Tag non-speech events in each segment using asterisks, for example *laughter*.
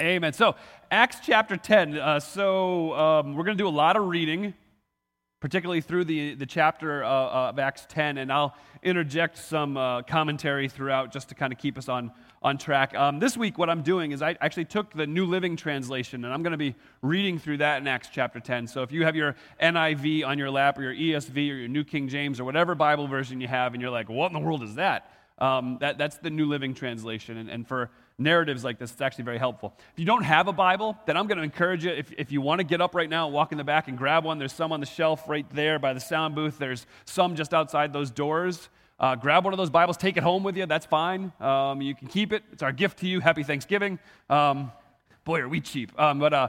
Amen. So, Acts chapter 10. Uh, so, um, we're going to do a lot of reading, particularly through the, the chapter uh, of Acts 10, and I'll interject some uh, commentary throughout just to kind of keep us on, on track. Um, this week, what I'm doing is I actually took the New Living Translation, and I'm going to be reading through that in Acts chapter 10. So, if you have your NIV on your lap, or your ESV, or your New King James, or whatever Bible version you have, and you're like, what in the world is that? Um, that that's the New Living Translation. And, and for narratives like this, it's actually very helpful. If you don't have a Bible, then I'm going to encourage you, if, if you want to get up right now, and walk in the back and grab one. There's some on the shelf right there by the sound booth. There's some just outside those doors. Uh, grab one of those Bibles, take it home with you. That's fine. Um, you can keep it. It's our gift to you. Happy Thanksgiving. Um, boy, are we cheap. Um, but uh,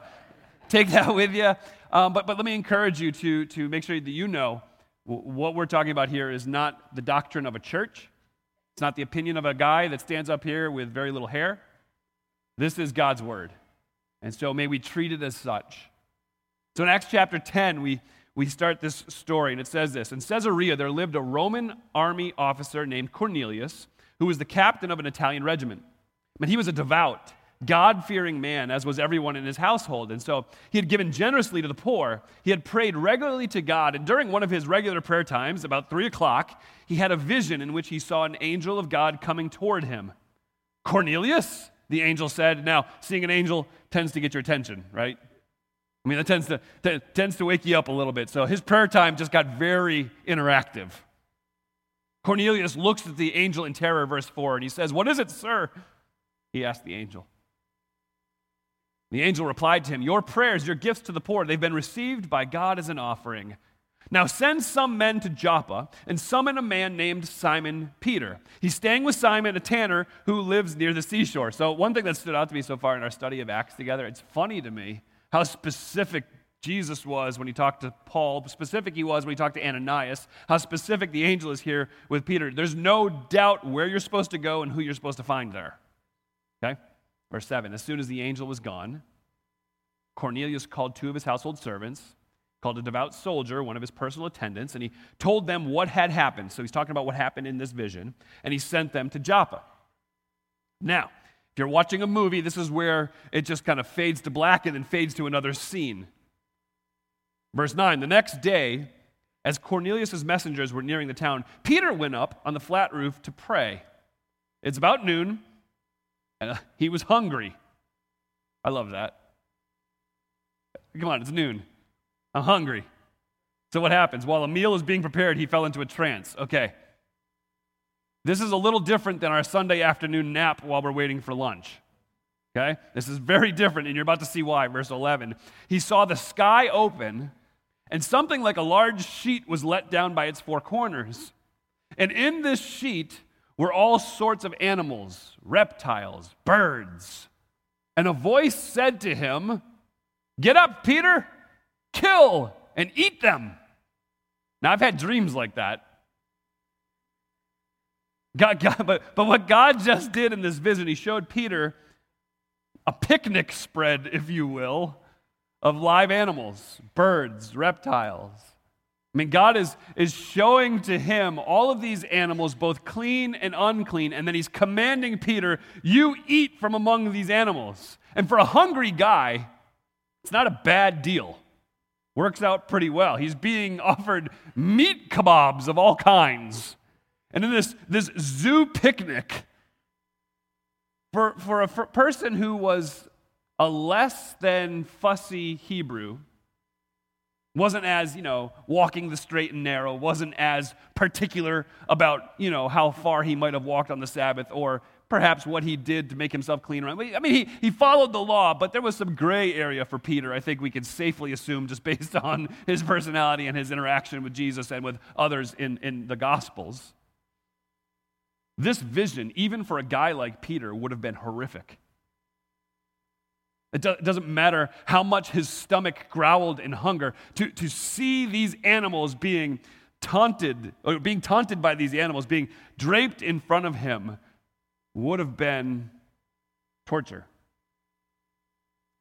take that *laughs* with you. Um, but, but let me encourage you to, to make sure that you know what we're talking about here is not the doctrine of a church. It's not the opinion of a guy that stands up here with very little hair. This is God's word. And so may we treat it as such. So in Acts chapter 10, we, we start this story, and it says this In Caesarea, there lived a Roman army officer named Cornelius, who was the captain of an Italian regiment. But he was a devout God fearing man, as was everyone in his household. And so he had given generously to the poor. He had prayed regularly to God. And during one of his regular prayer times, about three o'clock, he had a vision in which he saw an angel of God coming toward him. Cornelius, the angel said. Now, seeing an angel tends to get your attention, right? I mean, that tends to, that tends to wake you up a little bit. So his prayer time just got very interactive. Cornelius looks at the angel in terror, verse 4, and he says, What is it, sir? He asked the angel. The angel replied to him, Your prayers, your gifts to the poor, they've been received by God as an offering. Now send some men to Joppa and summon a man named Simon Peter. He's staying with Simon, a tanner who lives near the seashore. So, one thing that stood out to me so far in our study of Acts together, it's funny to me how specific Jesus was when he talked to Paul, specific he was when he talked to Ananias, how specific the angel is here with Peter. There's no doubt where you're supposed to go and who you're supposed to find there. Verse 7 As soon as the angel was gone, Cornelius called two of his household servants, called a devout soldier, one of his personal attendants, and he told them what had happened. So he's talking about what happened in this vision, and he sent them to Joppa. Now, if you're watching a movie, this is where it just kind of fades to black and then fades to another scene. Verse 9 The next day, as Cornelius' messengers were nearing the town, Peter went up on the flat roof to pray. It's about noon, and uh, he was hungry. I love that. Come on, it's noon. I'm hungry. So what happens? While a meal is being prepared, he fell into a trance. Okay. This is a little different than our Sunday afternoon nap while we're waiting for lunch. Okay? This is very different, and you're about to see why. Verse 11. He saw the sky open, and something like a large sheet was let down by its four corners. And in this sheet were all sorts of animals, reptiles, birds. And a voice said to him, Get up, Peter, kill and eat them. Now, I've had dreams like that. God, God, but, but what God just did in this vision, He showed Peter a picnic spread, if you will, of live animals, birds, reptiles. I mean, God is, is showing to him all of these animals, both clean and unclean, and then he's commanding Peter, You eat from among these animals. And for a hungry guy, it's not a bad deal. Works out pretty well. He's being *laughs* offered meat kebabs of all kinds. And in this, this zoo picnic, for, for a for person who was a less than fussy Hebrew, wasn't as, you know, walking the straight and narrow, wasn't as particular about, you know, how far he might have walked on the Sabbath or perhaps what he did to make himself clean. I mean, he, he followed the law, but there was some gray area for Peter, I think we can safely assume, just *laughs* based on his personality and his interaction with Jesus and with others in, in the Gospels. This vision, even for a guy like Peter, would have been horrific. It, do, it doesn't matter how much his stomach growled in hunger. To, to see these animals being taunted, or being taunted by these animals, being draped in front of him, would have been torture.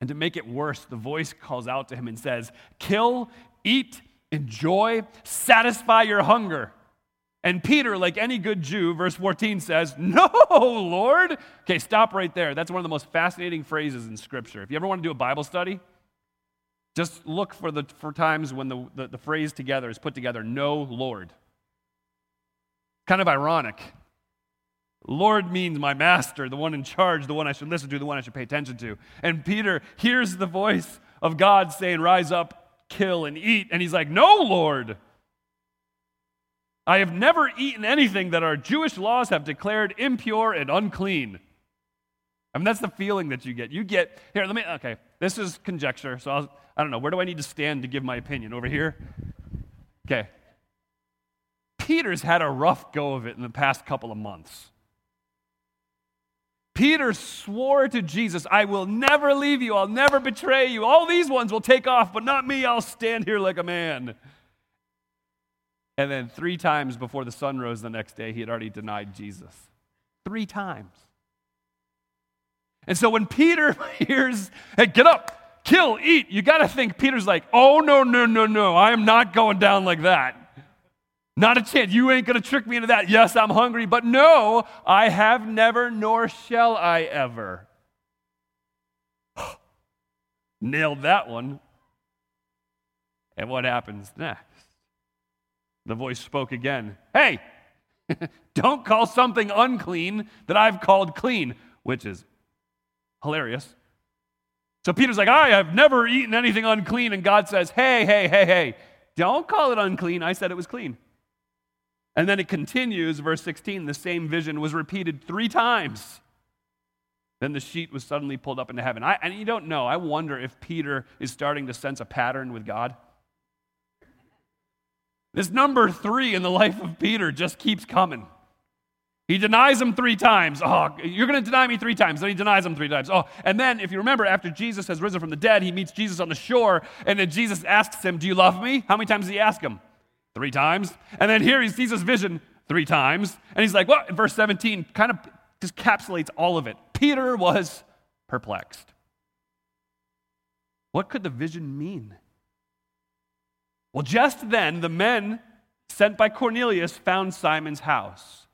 And to make it worse, the voice calls out to him and says, Kill, eat, enjoy, satisfy your hunger. And Peter, like any good Jew, verse 14 says, No, Lord. Okay, stop right there. That's one of the most fascinating phrases in Scripture. If you ever want to do a Bible study, just look for the for times when the, the, the phrase together is put together, No, Lord. Kind of ironic. Lord means my master, the one in charge, the one I should listen to, the one I should pay attention to. And Peter hears the voice of God saying, Rise up, kill, and eat. And he's like, No, Lord. I have never eaten anything that our Jewish laws have declared impure and unclean. I mean, that's the feeling that you get. You get, here, let me, okay, this is conjecture, so I'll, I don't know, where do I need to stand to give my opinion? Over here? Okay. Peter's had a rough go of it in the past couple of months. Peter swore to Jesus, I will never leave you, I'll never betray you. All these ones will take off, but not me, I'll stand here like a man. And then three times before the sun rose the next day, he had already denied Jesus. Three times. And so when Peter *laughs* hears, hey, get up, kill, eat, you got to think Peter's like, oh, no, no, no, no, I am not going down like that. Not a chance. You ain't going to trick me into that. Yes, I'm hungry, but no, I have never, nor shall I ever. *gasps* Nailed that one. And what happens next? The voice spoke again Hey, *laughs* don't call something unclean that I've called clean, which is hilarious. So Peter's like, I have never eaten anything unclean. And God says, Hey, hey, hey, hey, don't call it unclean. I said it was clean. And then it continues, verse 16, the same vision was repeated three times. Then the sheet was suddenly pulled up into heaven. I, and you don't know, I wonder if Peter is starting to sense a pattern with God. This number three in the life of Peter just keeps coming. He denies him three times. Oh, you're going to deny me three times. Then he denies him three times. Oh, and then if you remember, after Jesus has risen from the dead, he meets Jesus on the shore, and then Jesus asks him, Do you love me? How many times does he ask him? Three times. And then here he sees his vision three times, and he's like, What? Verse 17, kind of just encapsulates all of it. Peter was perplexed. What could the vision mean? Well, just then, the men sent by Cornelius found Simon's house.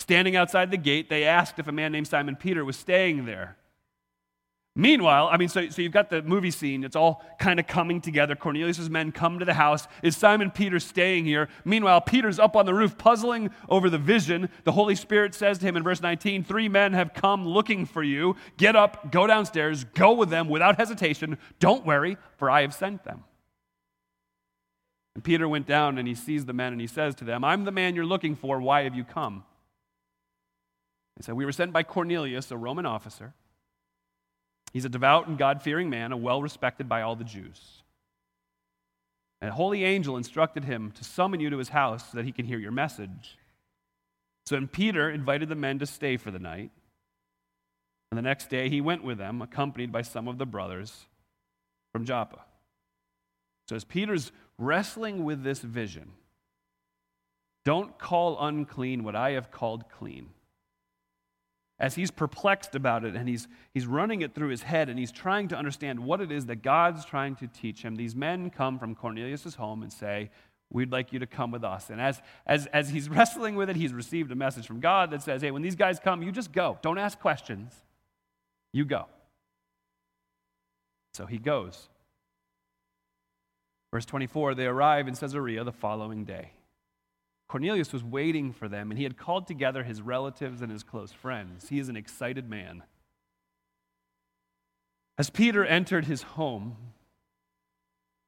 Standing outside the gate, they asked if a man named Simon Peter was staying there. Meanwhile, I mean, so, so you've got the movie scene. It's all kind of coming together. Cornelius' men come to the house. Is Simon Peter staying here? Meanwhile, Peter's up on the roof puzzling over the vision. The Holy Spirit says to him in verse 19, Three men have come looking for you. Get up, go downstairs, go with them without hesitation. Don't worry, for I have sent them. And Peter went down and he sees the men and he says to them, I'm the man you're looking for. Why have you come? He said, We were sent by Cornelius, a Roman officer. He's a devout and God fearing man, a well respected by all the Jews. And a holy angel instructed him to summon you to his house so that he can hear your message. So then Peter invited the men to stay for the night. And the next day he went with them, accompanied by some of the brothers from Joppa. So as Peter's wrestling with this vision. Don't call unclean what I have called clean. As he's perplexed about it and he's, he's running it through his head and he's trying to understand what it is that God's trying to teach him, these men come from Cornelius' home and say, We'd like you to come with us. And as, as, as he's *laughs* wrestling with it, he's received a message from God that says, Hey, when these guys come, you just go. Don't ask questions. You go. So he goes. Verse 24 they arrive in Caesarea the following day. Cornelius was waiting for them, and he had called together his relatives and his close friends. He is an excited man. As Peter entered his home,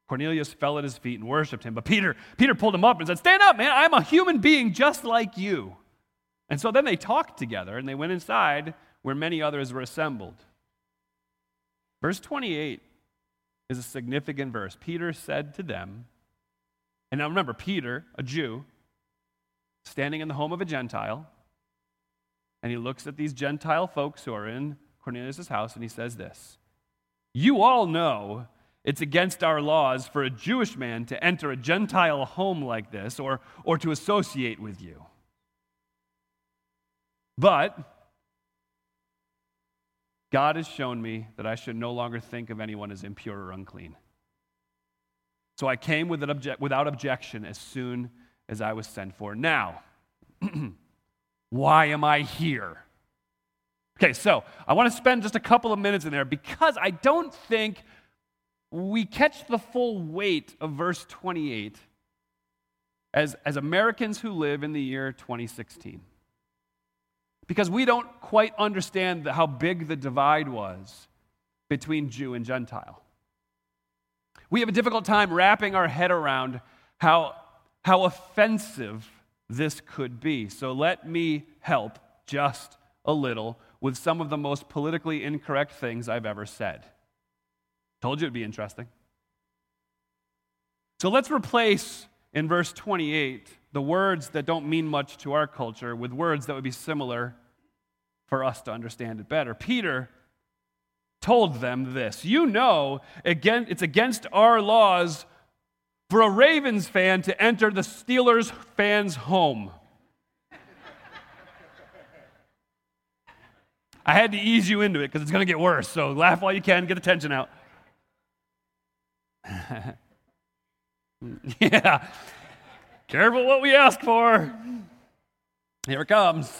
Cornelius fell at his feet and worshiped him. But Peter, Peter pulled him up and said, Stand up, man. I'm a human being just like you. And so then they talked together and they went inside where many others were assembled. Verse 28 is a significant verse. Peter said to them, and now remember, Peter, a Jew, standing in the home of a Gentile, and he looks at these Gentile folks who are in Cornelius' house, and he says this You all know it's against our laws for a Jewish man to enter a Gentile home like this or, or to associate with you. But God has shown me that I should no longer think of anyone as impure or unclean. So I came with obje- without objection as soon as I was sent for. Now, *clears throat* Why am I here? Okay, so I want to spend just a couple of minutes in there because I don't think we catch the full weight of verse 28 as, as Americans who live in the year 2016. Because we don't quite understand the, how big the divide was between Jew and Gentile. We have a difficult time wrapping our head around how, how offensive this could be. So let me help just a little with some of the most politically incorrect things I've ever said. Told you it'd be interesting. So let's replace in verse 28 the words that don't mean much to our culture with words that would be similar for us to understand it better. Peter told them this You know, again, it's against our laws for a Ravens fan to enter the Steelers fan's home. I had to ease you into it because it's going to get worse. So laugh while you can, get the tension out. *laughs* yeah. Careful what we ask for. Here it comes.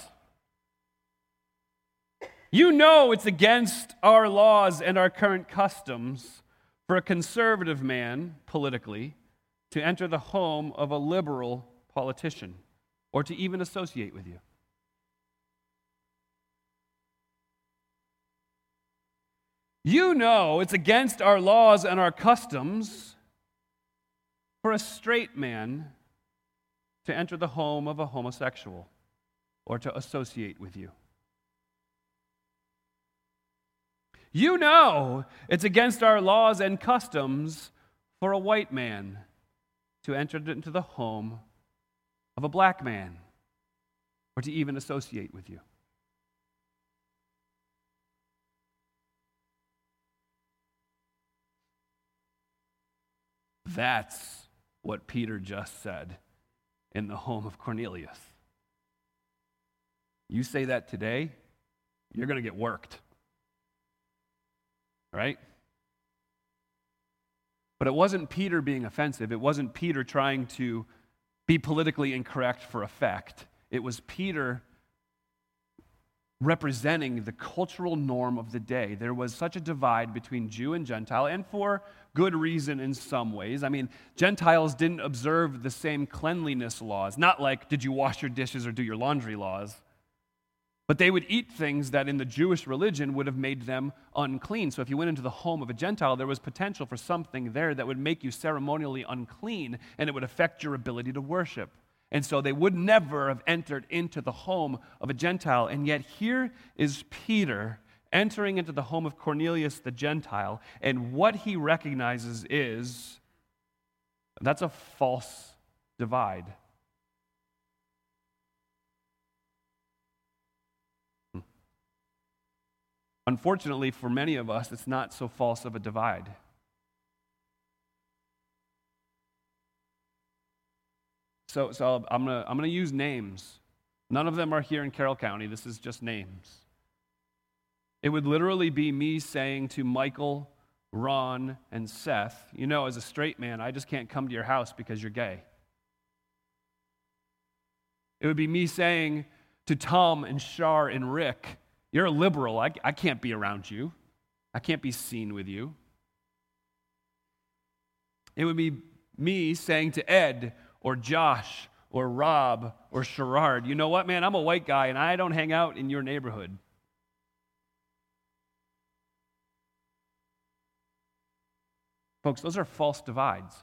You know it's against our laws and our current customs for a conservative man, politically, to enter the home of a liberal politician or to even associate with you. You know it's against our laws and our customs for a straight man to enter the home of a homosexual or to associate with you. You know it's against our laws and customs for a white man to enter into the home of a black man or to even associate with you. That's what Peter just said in the home of Cornelius. You say that today, you're going to get worked. Right? But it wasn't Peter being offensive. It wasn't Peter trying to be politically incorrect for effect. It was Peter representing the cultural norm of the day. There was such a divide between Jew and Gentile, and for good reason in some ways. I mean, Gentiles didn't observe the same cleanliness laws, not like did you wash your dishes or do your laundry laws. But they would eat things that in the Jewish religion would have made them unclean. So if you went into the home of a Gentile, there was potential for something there that would make you ceremonially unclean and it would affect your ability to worship. And so they would never have entered into the home of a Gentile. And yet here is Peter entering into the home of Cornelius the Gentile. And what he recognizes is that's a false divide. Hmm. Unfortunately, for many of us, it's not so false of a divide. So, so I'm going to I'm going to use names. None of them are here in Carroll County. This is just names. It would literally be me saying to Michael, Ron, and Seth, you know, as a straight man, I just can't come to your house because you're gay. It would be me saying to Tom and Shar and Rick, you're a liberal. I, I can't be around you. I can't be seen with you. It would be me saying to Ed or Josh or Rob or Sherrard, you know what, man, I'm a white guy and I don't hang out in your neighborhood. Folks, those are false divides.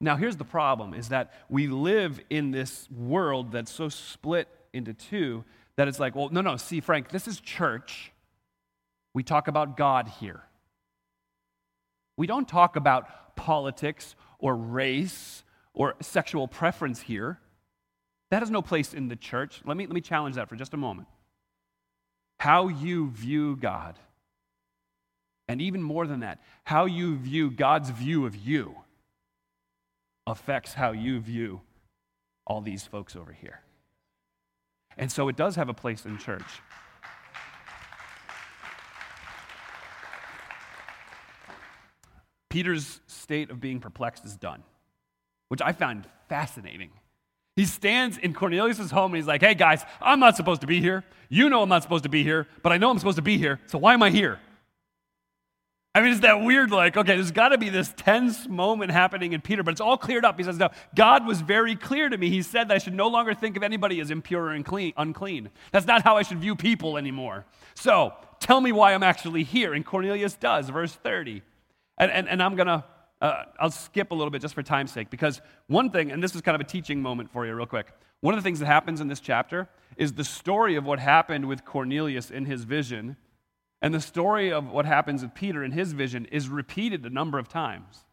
Now, here's the problem is that we live in this world that's so split into two that it's like, well, no, no, see, Frank, this is church. We talk about God here. We don't talk about politics or race or sexual preference here. That has no place in the church. Let me, let me challenge that for just a moment. How you view God, and even more than that, how you view God's view of you affects how you view all these folks over here. And so it does have a place in church. Peter's state of being perplexed is done, which I found fascinating. He stands in Cornelius' home and he's like, hey guys, I'm not supposed to be here. You know I'm not supposed to be here, but I know I'm supposed to be here, so why am I here? I mean, it's that weird, like, okay, there's got to be this tense moment happening in Peter, but it's all cleared up. He says, No, God was very clear to me. He said that I should no longer think of anybody as impure and clean, unclean. That's not how I should view people anymore. So tell me why I'm actually here. And Cornelius does, verse 30. And, and, and I'm going to, uh, I'll skip a little bit just for time's sake, because one thing, and this is kind of a teaching moment for you, real quick. One of the things that happens in this chapter is the story of what happened with Cornelius in his vision and the story of what happens with Peter in his vision is repeated a number of times.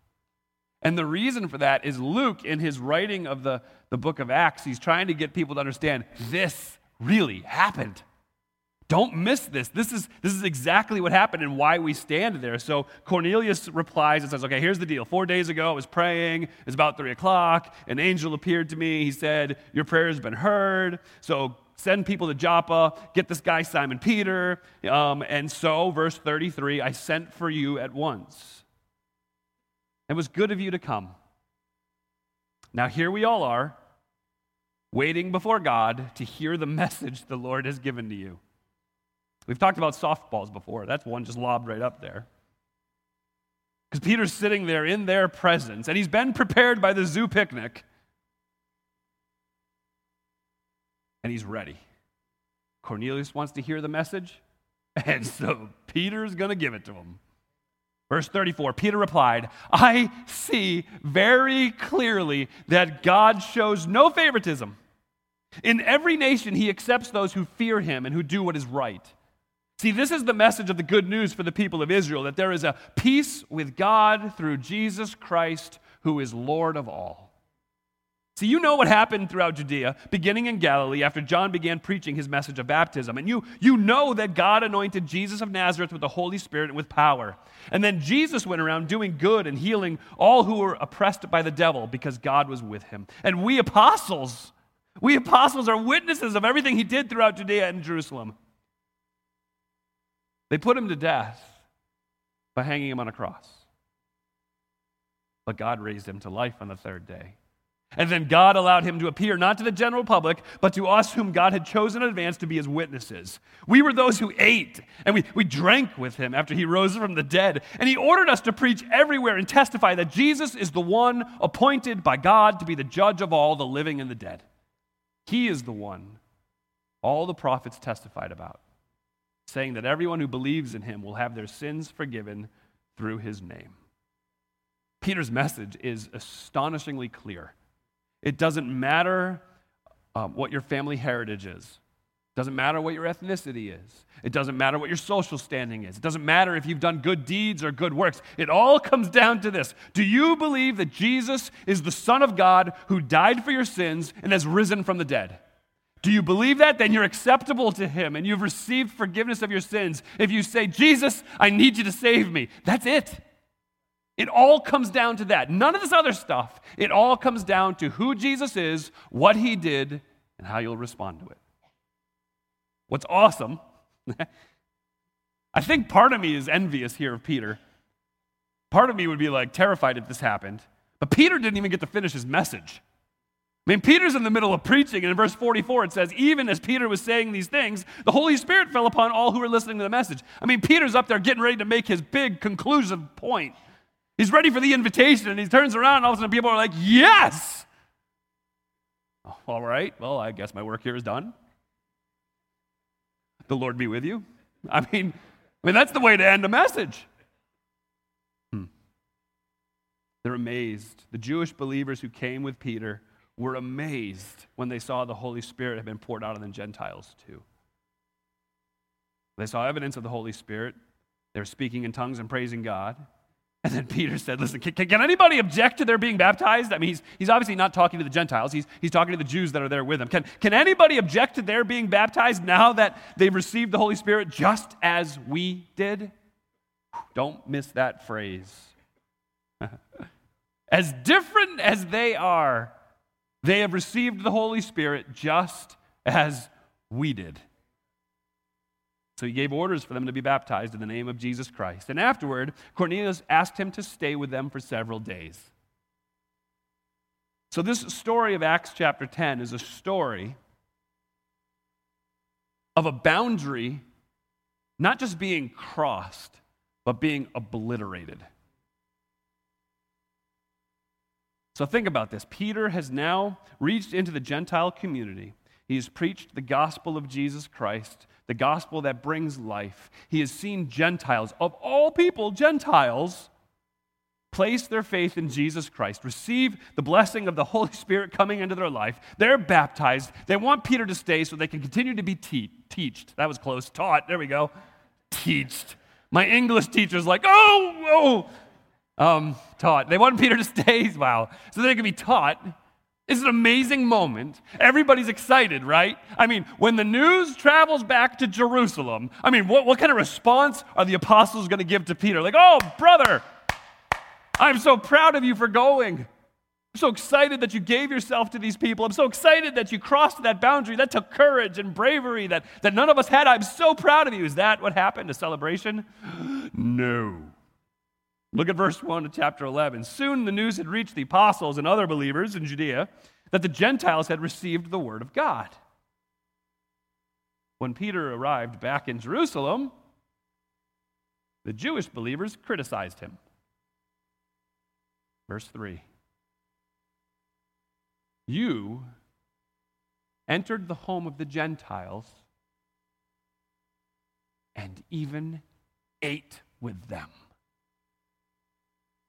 And the reason for that is Luke, in his writing of the, the book of Acts, he's trying to get people to understand this really happened. Don't miss this. This is, this is exactly what happened and why we stand there. So Cornelius replies and says, Okay, here's the deal. Four days ago, I was praying. It's about three o'clock. An angel appeared to me. He said, Your prayer has been heard. So send people to Joppa, get this guy Simon Peter. Um, and so, verse 33, I sent for you at once. It was good of you to come. Now, here we all are, waiting before God to hear the message the Lord has given to you. We've talked about softballs before. That's one just lobbed right up there. Because Peter's sitting there in their presence, and he's been prepared by the zoo picnic. and he's ready. Cornelius wants to hear the message, *laughs* and so Peter's going to give it to him. Verse 34 Peter replied, I see very clearly that God shows no favoritism. In every nation, he accepts those who fear him and who do what is right. See, this is the message of the good news for the people of Israel that there is a peace with God through Jesus Christ, who is Lord of all. See, you know what happened throughout Judea, beginning in Galilee, after John began preaching his message of baptism. And you, you know that God anointed Jesus of Nazareth with the Holy Spirit and with power. And then Jesus went around doing good and healing all who were oppressed by the devil because God was with him. And we apostles, we apostles are witnesses of everything he did throughout Judea and Jerusalem. They put him to death by hanging him on a cross. But God raised him to life on the third day. And then God allowed him to appear not to the general public, but to us whom God had chosen in advance to be his witnesses. We were those who ate and we, we drank with him after he rose from the dead. And he ordered us to preach everywhere and testify that Jesus is the one appointed by God to be the judge of all the living and the dead. He is the one all the prophets testified about, saying that everyone who believes in him will have their sins forgiven through his name. Peter's message is astonishingly clear. It doesn't matter um, what your family heritage is. It doesn't matter what your ethnicity is. It doesn't matter what your social standing is. It doesn't matter if you've done good deeds or good works. It all comes down to this Do you believe that Jesus is the Son of God who died for your sins and has risen from the dead? Do you believe that? Then you're acceptable to Him and you've received forgiveness of your sins. If you say, Jesus, I need you to save me, that's it. It all comes down to that. None of this other stuff. It all comes down to who Jesus is, what he did, and how you'll respond to it. What's awesome, *laughs* I think part of me is envious here of Peter. Part of me would be like terrified if this happened. But Peter didn't even get to finish his message. I mean, Peter's in the middle of preaching, and in verse 44 it says, Even as Peter was saying these things, the Holy Spirit fell upon all who were listening to the message. I mean, Peter's up there getting ready to make his big conclusive point. He's ready for the invitation and he turns around and all of a sudden people are like, Yes! Oh, all right, well, I guess my work here is done. The Lord be with you. I mean, I mean that's the way to end a message. Hmm. They're amazed. The Jewish believers who came with Peter were amazed when they saw the Holy Spirit had been poured out on the Gentiles too. They saw evidence of the Holy Spirit. They were speaking in tongues and praising God. And then *laughs* Peter said, Listen, can, can, anybody object to their being baptized? I mean, he's, he's obviously not talking to the Gentiles, he's, he's talking to the Jews that are there with him. Can, can anybody object to their being baptized now that they've received the Holy Spirit just as we did? Don't miss that phrase. *laughs* as different as they are, they have received the Holy Spirit just as we did. So he gave orders for them to be baptized in the name of Jesus Christ. And afterward, Cornelius asked him to stay with them for several days. So, this story of Acts chapter 10 is a story of a boundary not just being crossed, but being obliterated. So think about this. Peter has now reached into the Gentile community. He has preached the gospel of Jesus Christ, the gospel that brings life. He has seen Gentiles, of all people, Gentiles, place their faith in Jesus Christ, receive the blessing of the Holy Spirit coming into their life. They're baptized. They want Peter to stay so they can continue to be te- teached. That was close. Taught. There we go. Teached. My English teacher's like, oh, oh, um, taught. They want Peter to stay. *laughs* Wow. So they can be taught. It's an amazing moment. Everybody's excited, right? I mean, when the news travels back to Jerusalem, I mean, what, what kind of response are the apostles going to give to Peter? Like, oh, brother, I'm so proud of you for going. I'm so excited that you gave yourself to these people. I'm so excited that you crossed that boundary. That took courage and bravery that, that none of us had. I'm so proud of you. Is that what happened? A celebration? *gasps* No. Look at verse 1 of chapter 11. Soon the news had reached the apostles and other believers in Judea that the Gentiles had received the word of God. When Peter arrived back in Jerusalem, the Jewish believers criticized him. Verse 3 You entered the home of the Gentiles and even ate with them,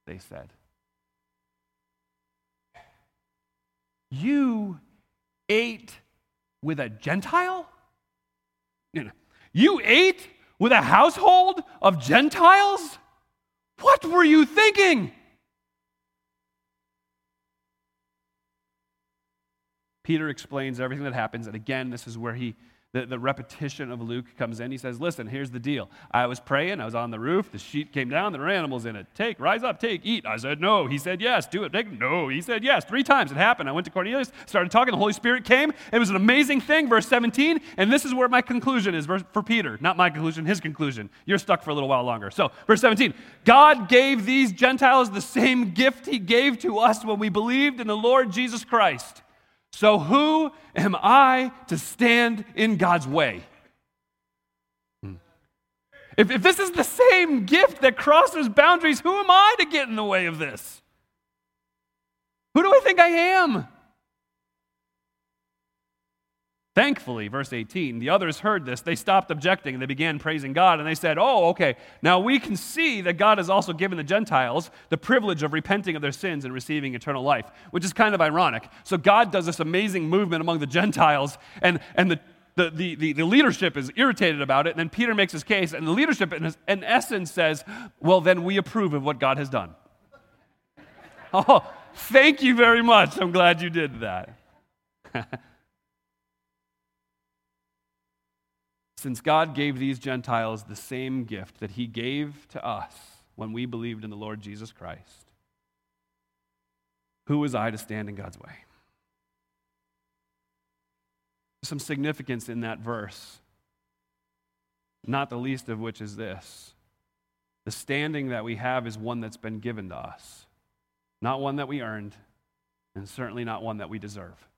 they said. You ate with a Gentile? You ate with a household of Gentiles? What were you thinking? Peter explains everything that happens. And again, this is where he, the, the repetition of Luke comes in. He says, Listen, here's the deal. I was praying, I was on the roof, the sheet came down, there were animals in it. Take, rise up, take, eat. I said, No. He said, Yes, do it. Take, no. He said, Yes. Three times it happened. I went to Cornelius, started talking, the Holy Spirit came. It was an amazing thing. Verse 17. And this is where my conclusion is for Peter. Not my conclusion, his conclusion. You're stuck for a little while longer. So, verse 17 God gave these Gentiles the same gift he gave to us when we believed in the Lord Jesus Christ. So, who am I to stand in God's way? Hmm. If, if this is the same gift that crosses boundaries, who am I to get in the way of this? Who do I think I am? Thankfully, verse 18, the others heard this. They stopped objecting and they began praising God. And they said, Oh, okay, now we can see that God has also given the Gentiles the privilege of repenting of their sins and receiving eternal life, which is kind of ironic. So God does this amazing movement among the Gentiles, and, and the, the, the, the, the leadership is irritated about it. And then Peter makes his case, and the leadership, in, in essence, says, Well, then we approve of what God has done. *laughs* oh, thank you very much. I'm glad you did that. *laughs* since God gave these Gentiles the same gift that He gave to us when we believed in the Lord Jesus Christ, who was I to stand in God's way? Some significance in that verse, not the least of which is this the standing that we have is one that's been given to us, not one that we earned, and certainly not one that we deserve.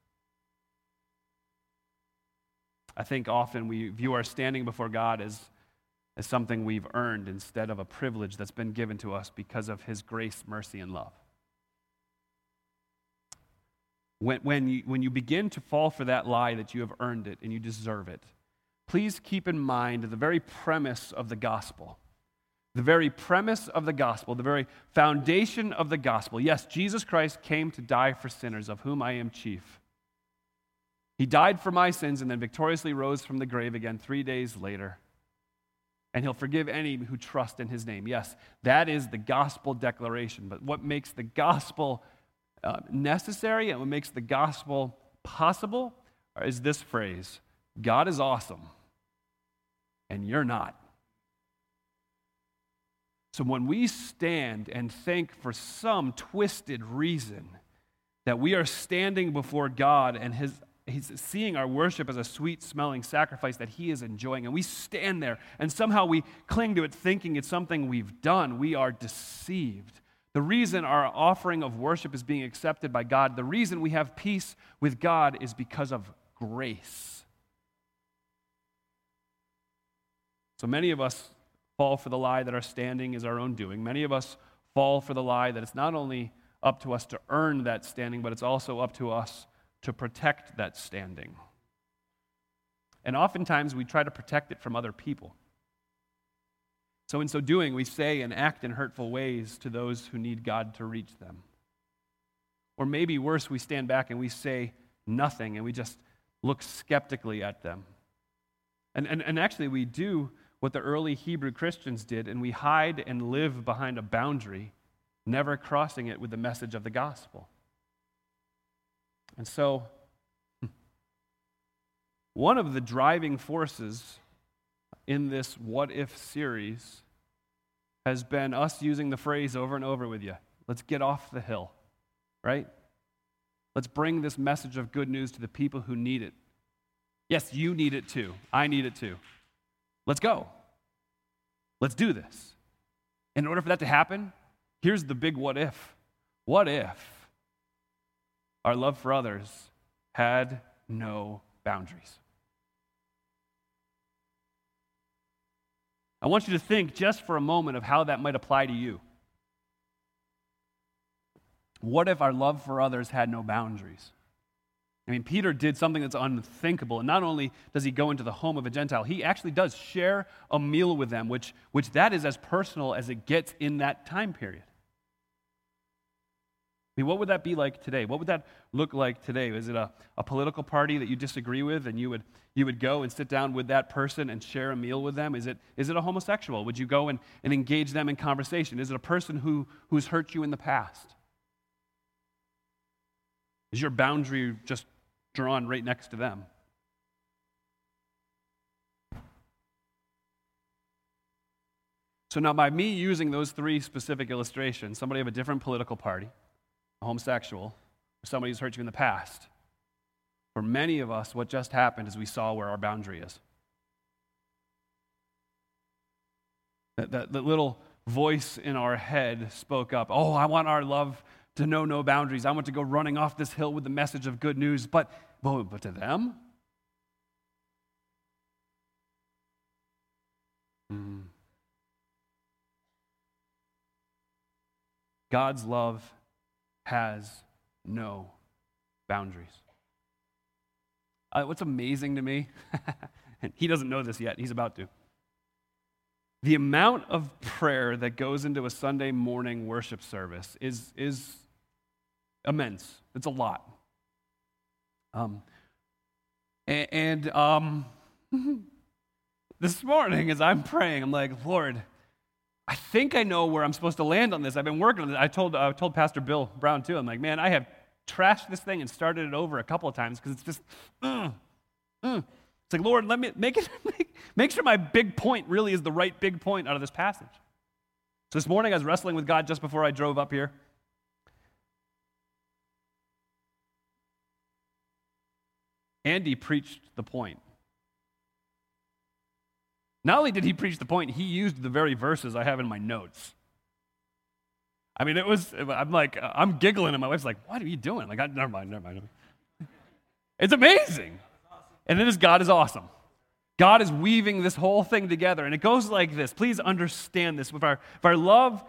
I think often we view our standing before God as, as something we've earned instead of a privilege that's been given to us because of His grace, mercy, and love. When, when, you, when you begin to fall for that lie that you have earned it and you deserve it, please keep in mind the very premise of the gospel. The very premise of the gospel, the very foundation of the gospel. Yes, Jesus Christ came to die for sinners, of whom I am chief. He died for my sins and then victoriously rose from the grave again three days later. And he'll forgive any who trust in his name. Yes, that is the gospel declaration. But what makes the gospel uh, necessary and what makes the gospel possible is this phrase God is awesome, and you're not. So when we stand and think for some twisted reason that we are standing before God and his He's seeing our worship as a sweet smelling sacrifice that he is enjoying. And we stand there and somehow we cling to it thinking it's something we've done. We are deceived. The reason our offering of worship is being accepted by God, the reason we have peace with God is because of grace. So many of us fall for the lie that our standing is our own doing. Many of us fall for the lie that it's not only up to us to earn that standing, but it's also up to us to protect that standing. And oftentimes we try to protect it from other people. So, in so doing, we say and act in hurtful ways to those who need God to reach them. Or maybe worse, we stand back and we say nothing and we just look skeptically at them. And, and, and actually, we do what the early Hebrew Christians did, and we hide and live behind a boundary, never crossing it with the message of the gospel. And so, one of the driving forces in this What If series has been us using the phrase over and over with you let's get off the hill, right? Let's bring this message of good news to the people who need it. Yes, you need it too. I need it too. Let's go. Let's do this. In order for that to happen, here's the big what if. What if our love for others had no boundaries? I want you to think just for a moment of how that might apply to you. What if our love for others had no boundaries? I mean, Peter did something that's unthinkable. And not only does he go into the home of a Gentile, he actually does share a meal with them, which, which that is as personal as it gets in that time period. I mean, what would that be like today? What would that look like today? Is it a, a political party that you disagree with and you would, you would go and sit down with that person and share a meal with them? Is it, is it a homosexual? Would you go and, and engage them in conversation? Is it a person who, who's hurt you in the past? Is your boundary just drawn right next to them? So now, by me using those three specific illustrations, somebody of a different political party, homosexual, or somebody who's hurt you in the past. For many of us, what just happened is we saw where our boundary is. That, that, that little voice in our head spoke up Oh, I want our love to know no boundaries. I want to go running off this hill with the message of good news. But, but, but to them? Hmm. God's love has no boundaries. Uh, what's amazing to me, *laughs* and he doesn't know this yet, he's about to. The amount of prayer that goes into a Sunday morning worship service is, is immense. It's a lot. Um, and, and um, *laughs* this morning, as I'm praying, I'm like, Lord, I think I know where I'm supposed to land on this. I've been working on this. I told, I told Pastor Bill Brown too. I'm like, man, I have trashed this thing and started it over a couple of times because it's just, uh, uh. it's like, Lord, let me make it, *laughs* make, make sure my big point really is the right big point out of this passage. So this morning I was wrestling with God just before I drove up here. Andy preached the point. Not only did he preach the point, he used the very verses I have in my notes. I mean, it was, I'm like, I'm giggling, and my wife's like, What are you doing? Like, I, never mind, never mind. It's amazing. And it is, God is awesome. God is weaving this whole thing together, and it goes like this. Please understand this. If our, if our love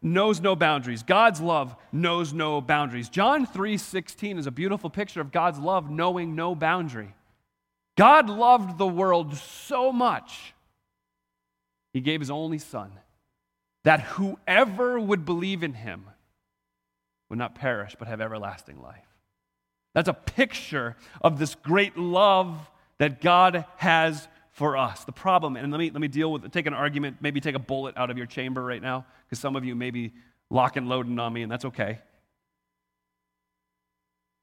knows no boundaries, God's love knows no boundaries. John 3 16 is a beautiful picture of God's love knowing no boundary. God loved the world so much he gave his only son, that whoever would believe in him would not perish but have everlasting life. That's a picture of this great love that God has for us. The problem, and let me, let me deal with it. take an argument, maybe take a bullet out of your chamber right now, because some of you may be lock and loading on me, and that's okay.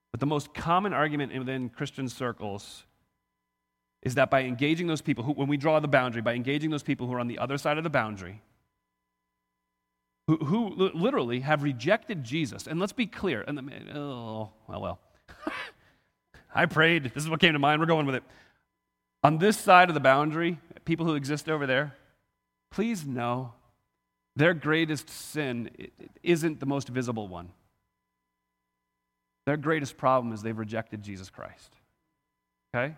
But the most common argument within Christian circles is that by engaging those people, who, when we draw the boundary, by engaging those people who are on the other side of the boundary, who, who literally have rejected Jesus, and let's be clear, and the, oh, well, well. *laughs* I prayed. This is what came to mind. We're going with it. On this side of the boundary, people who exist over there, please know their greatest sin isn't the most visible one. Their greatest problem is they've rejected Jesus Christ. Okay?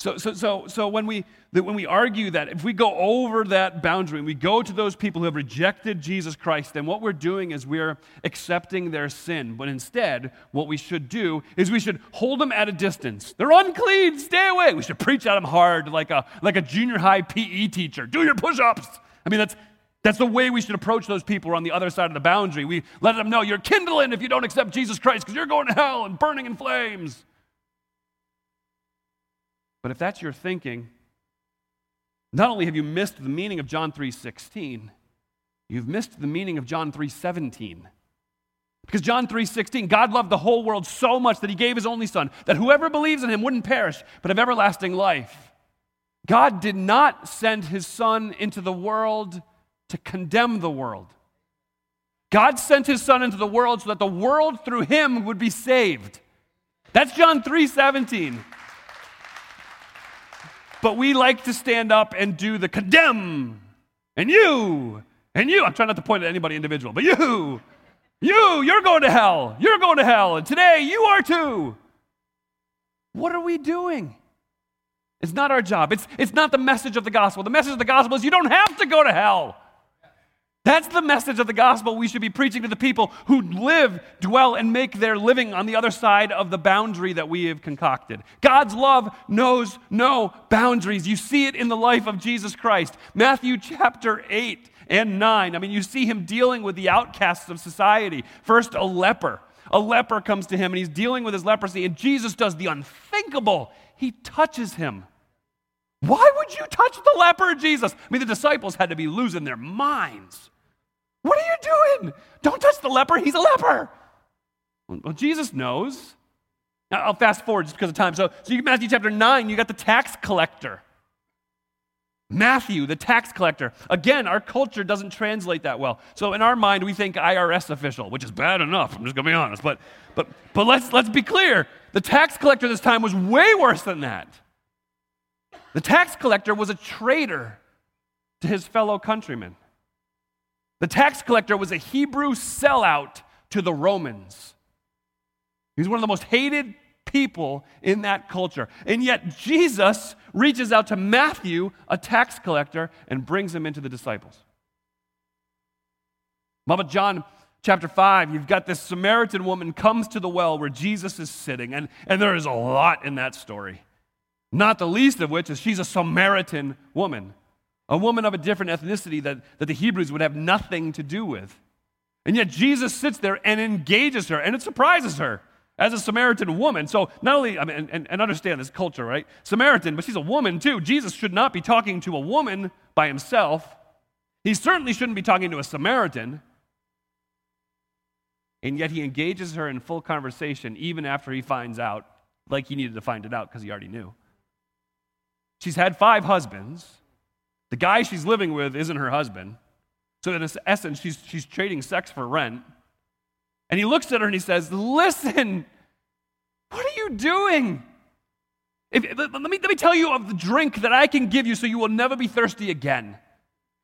So, so, so, so when, we, when we argue that if we go over that boundary and we go to those people who have rejected Jesus Christ, then what we're doing is we're accepting their sin. But instead, what we should do is we should hold them at a distance. They're unclean, stay away. We should preach at them hard like a, like a junior high PE teacher. Do your push ups. I mean, that's, that's the way we should approach those people who are on the other side of the boundary. We let them know you're kindling if you don't accept Jesus Christ because you're going to hell and burning in flames. But if that's your thinking, not only have you missed the meaning of John 3:16, you've missed the meaning of John 3:17. Because John 3:16, God loved the whole world so much that he gave his only son that whoever believes in him wouldn't perish but have everlasting life. God did not send his son into the world to condemn the world. God sent his son into the world so that the world through him would be saved. That's John 3:17. But we like to stand up and do the condemn. And you, and you, I'm trying not to point at anybody individual, but you, you, you're going to hell. You're going to hell. And today you are too. What are we doing? It's not our job. It's, it's not the message of the gospel. The message of the gospel is you don't have to go to hell. That's the message of the gospel we should be preaching to the people who live, dwell, and make their living on the other side of the boundary that we have concocted. God's love knows no boundaries. You see it in the life of Jesus Christ. Matthew chapter 8 and 9. I mean, you see him dealing with the outcasts of society. First, a leper. A leper comes to him and he's dealing with his leprosy, and Jesus does the unthinkable. He touches him. Why would you touch the leper, Jesus? I mean, the disciples had to be losing their minds. What are you doing? Don't touch the leper. He's a leper. Well, Jesus knows. Now, I'll fast forward just because of time. So, so you Matthew chapter 9, you got the tax collector. Matthew, the tax collector. Again, our culture doesn't translate that well. So in our mind, we think IRS official, which is bad enough. I'm just going to be honest. But, but, but let's, let's be clear. The tax collector this time was way worse than that. The tax collector was a traitor to his fellow countrymen. The tax collector was a Hebrew sellout to the Romans. He's one of the most hated people in that culture. And yet, Jesus reaches out to Matthew, a tax collector, and brings him into the disciples. Mama John chapter 5, you've got this Samaritan woman comes to the well where Jesus is sitting, and, and there is a lot in that story. Not the least of which is she's a Samaritan woman a woman of a different ethnicity that, that the Hebrews would have nothing to do with. And yet Jesus sits there and engages her, and it surprises her as a Samaritan woman. So not only, I mean, and, and understand this culture, right? Samaritan, but she's a woman too. Jesus should not be talking to a woman by himself. He certainly shouldn't be talking to a Samaritan. And yet he engages her in full conversation even after he finds out, like he needed to find it out because he already knew. She's had five husbands. The guy she's living with isn't her husband. So, in essence, she's, she's trading sex for rent. And he looks at her and he says, Listen, what are you doing? If, let, me, let me tell you of the drink that I can give you so you will never be thirsty again.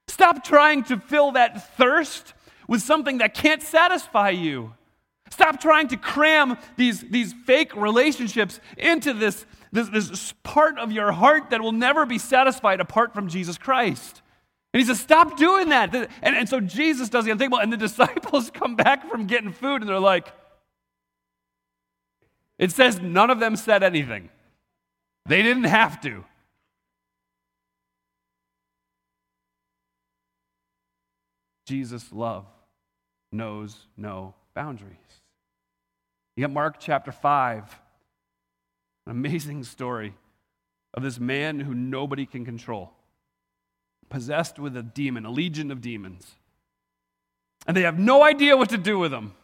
Stop trying to fill that thirst with something that can't satisfy you. Stop trying to cram these, these fake relationships into this, this, this part of your heart that will never be satisfied apart from Jesus Christ. And he says, Stop doing that. And, and so Jesus does the unthinkable, and the *laughs* disciples come back from getting food, and they're like, It says none of them said anything. They didn't have to. Jesus' love knows no boundaries. You got Mark chapter 5, an amazing story of this man who nobody can control, possessed with a demon, a legion of demons. And they have no idea what to do with him.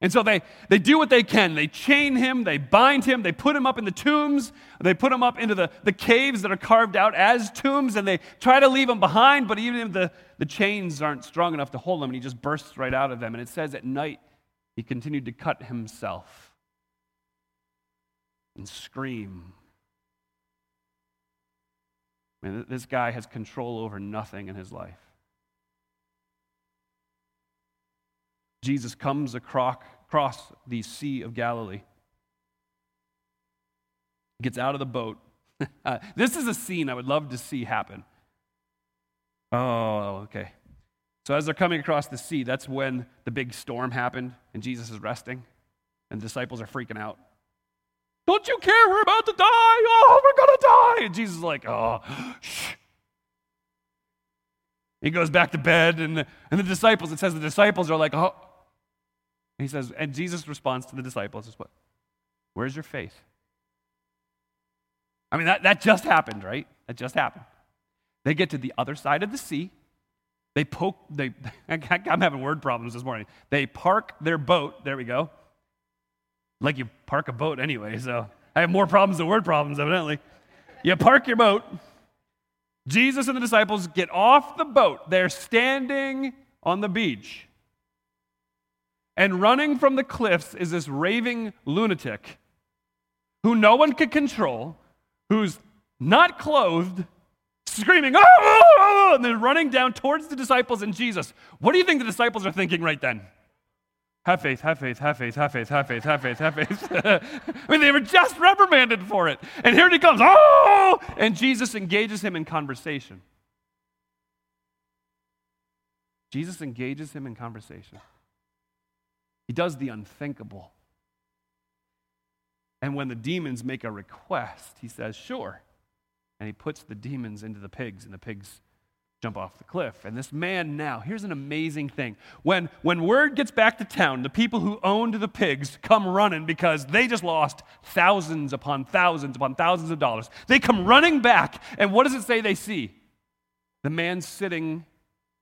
And so they, they do what they can. They chain him, they bind him, they put him up in the tombs, they put him up into the, the caves that are carved out as tombs, and they try to leave him behind, but even if the, the chains aren't strong enough to hold him, and he just bursts right out of them. And it says at night he continued to cut himself and scream. Man, this guy has control over nothing in his life. Jesus comes across, the Sea of Galilee, gets out of the boat. *laughs* uh, this is a scene I would love to see happen. Oh, okay. So, as they're coming across the sea, that's when the big storm happened and Jesus is resting, and the disciples are freaking out. Don't you care? We're about to die. Oh, we're going to die. And Jesus is like, oh, shh. He goes back to bed, and the, and the disciples, it says the disciples are like, oh. he says, and Jesus responds to the disciples is what? Where's your faith? I mean, that, that just happened, right? That just happened. They get to the other side of the sea. They poke, they, *laughs* I'm having word problems this morning. They park their boat, there we go. Like you park a boat anyway, so I have more problems than word problems, evidently. You park your boat. Jesus and the disciples get off the boat. They're standing on the beach. And running from the cliffs is this raving lunatic who no one can control, who's not clothed, screaming, oh, oh, oh, and then running down towards the disciples and Jesus. What do you think the disciples are thinking right then? Have faith, have faith, have faith, have faith, have faith, have faith, have faith. *laughs* I mean, they were just reprimanded for it. And here he comes, oh! And Jesus engages him in conversation. Jesus engages him in conversation. He does the unthinkable. And when the demons make a request, he says, Sure. And he puts the demons into the pigs, and the pigs jump off the cliff. And this man now, here's an amazing thing. When, when word gets back to town, the people who owned the pigs come running because they just lost thousands upon thousands upon thousands of dollars. They come running back, and what does it say they see? The man sitting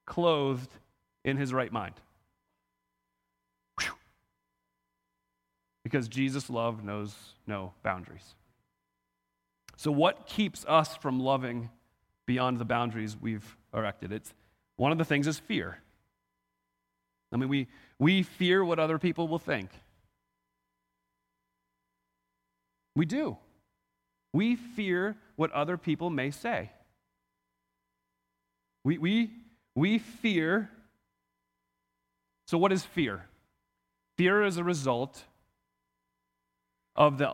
clothed in his right mind. Because Jesus' love knows no boundaries. So, what keeps us from loving beyond the boundaries we've erected? It's one of the things is fear. I mean, we, we fear what other people will think. We do. We fear what other people may say. We, we, we fear. So, what is fear? Fear is a result of the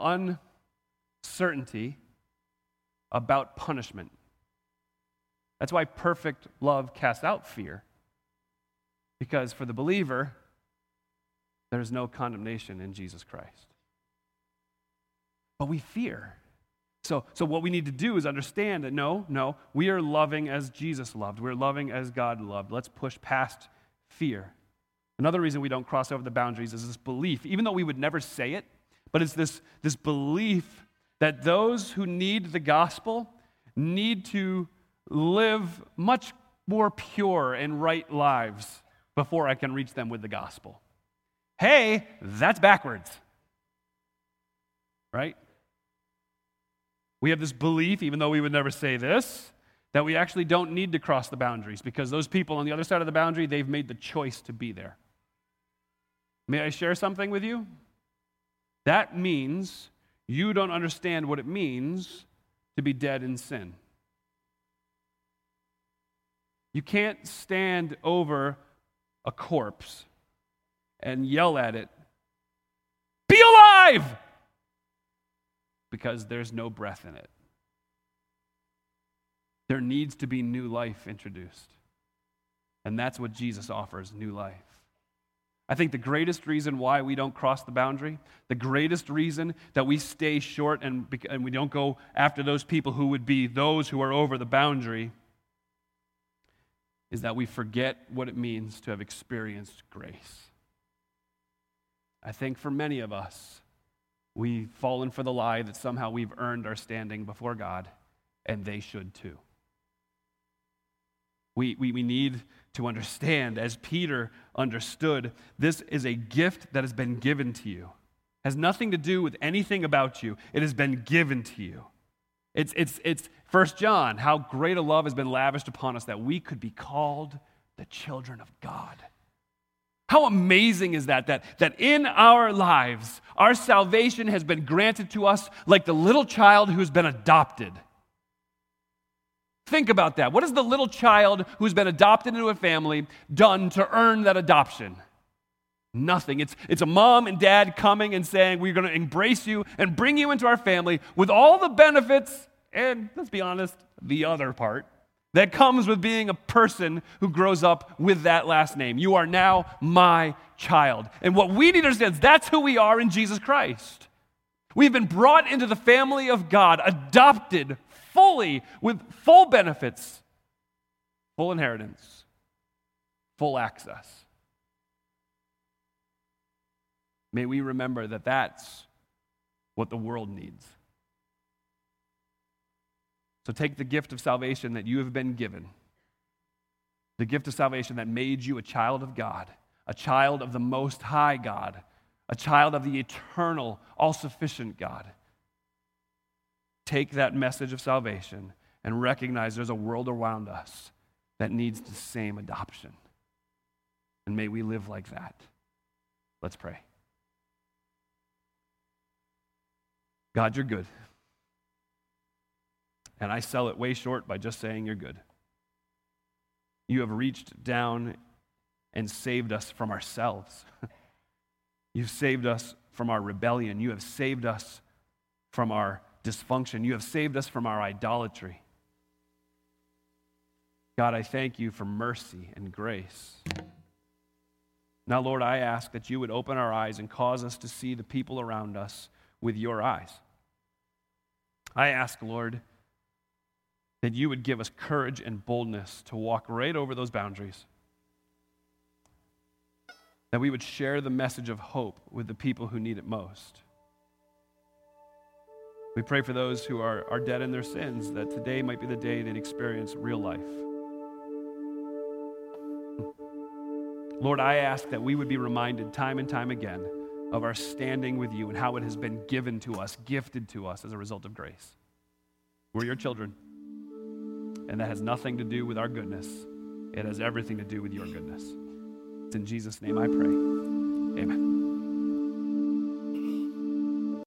uncertainty about punishment. That's why perfect love casts out fear. Because for the believer, there's no condemnation in Jesus Christ. But we fear. So, so what we need to do is understand that no, no, we are loving as Jesus loved. We're loving as God loved. Let's push past fear. Another reason we don't cross over the boundaries is this belief, even though we would never say it, but it's this, this belief that those who need the gospel need to live much more pure and right lives before I can reach them with the gospel. Hey, that's backwards. Right? We have this belief, even though we would never say this, that we actually don't need to cross the boundaries because those people on the other side of the boundary, they've made the choice to be there. May I share something with you? That means you don't understand what it means to be dead in sin. You can't stand over a corpse and yell at it, Be alive! Because there's no breath in it. There needs to be new life introduced. And that's what Jesus offers new life. I think the greatest reason why we don't cross the boundary, the greatest reason that we stay short and, and we don't go after those people who would be those who are over the boundary, is that we forget what it means to have experienced grace. I think for many of us, we've fallen for the lie that somehow we've earned our standing before God, and they should too. We, we, we need to understand, as Peter understood, this is a gift that has been given to you. It has nothing to do with anything about you. It has been given to you. It's, it's, it's 1 John, how great a love has been lavished upon us that we could be called the children of God. How amazing is that, that? That in our lives, our salvation has been granted to us like the little child who's been adopted. Think about that. What has the little child who's been adopted into a family done to earn that adoption? Nothing. It's, it's a mom and dad coming and saying, We're going to embrace you and bring you into our family with all the benefits and, let's be honest, the other part that comes with being a person who grows up with that last name. You are now my child. And what we need to understand is that's who we are in Jesus Christ. We've been brought into the family of God, adopted fully with full benefits, full inheritance, full access. May we remember that that's what the world needs. So take the gift of salvation that you have been given, the gift of salvation that made you a child of God, a child of the Most High God, a child of the eternal, all sufficient God. Take that message of salvation and recognize there's a world around us that needs the same adoption. And may we live like that. Let's pray. God, you're good. And I sell it way short by just saying you're good. You have reached down and saved us from ourselves. *laughs* You've saved us from our rebellion. You have saved us from our dysfunction. You have saved us from our idolatry. God, I thank you for mercy and grace. Now, Lord, I ask that you would open our eyes and cause us to see the people around us with your eyes. I ask, Lord, that you would give us courage and boldness to walk right over those boundaries. That we would share the message of hope with the people who need it most. We pray for those who are, are dead in their sins, that today might be the day they'd experience real life. Lord, I ask that we would be reminded time and time again of our standing with you and how it has been given to us, gifted to us as a result of grace. We're your children, and that has nothing to do with our goodness, it has everything to do with your goodness. It's in Jesus' name I pray. Amen.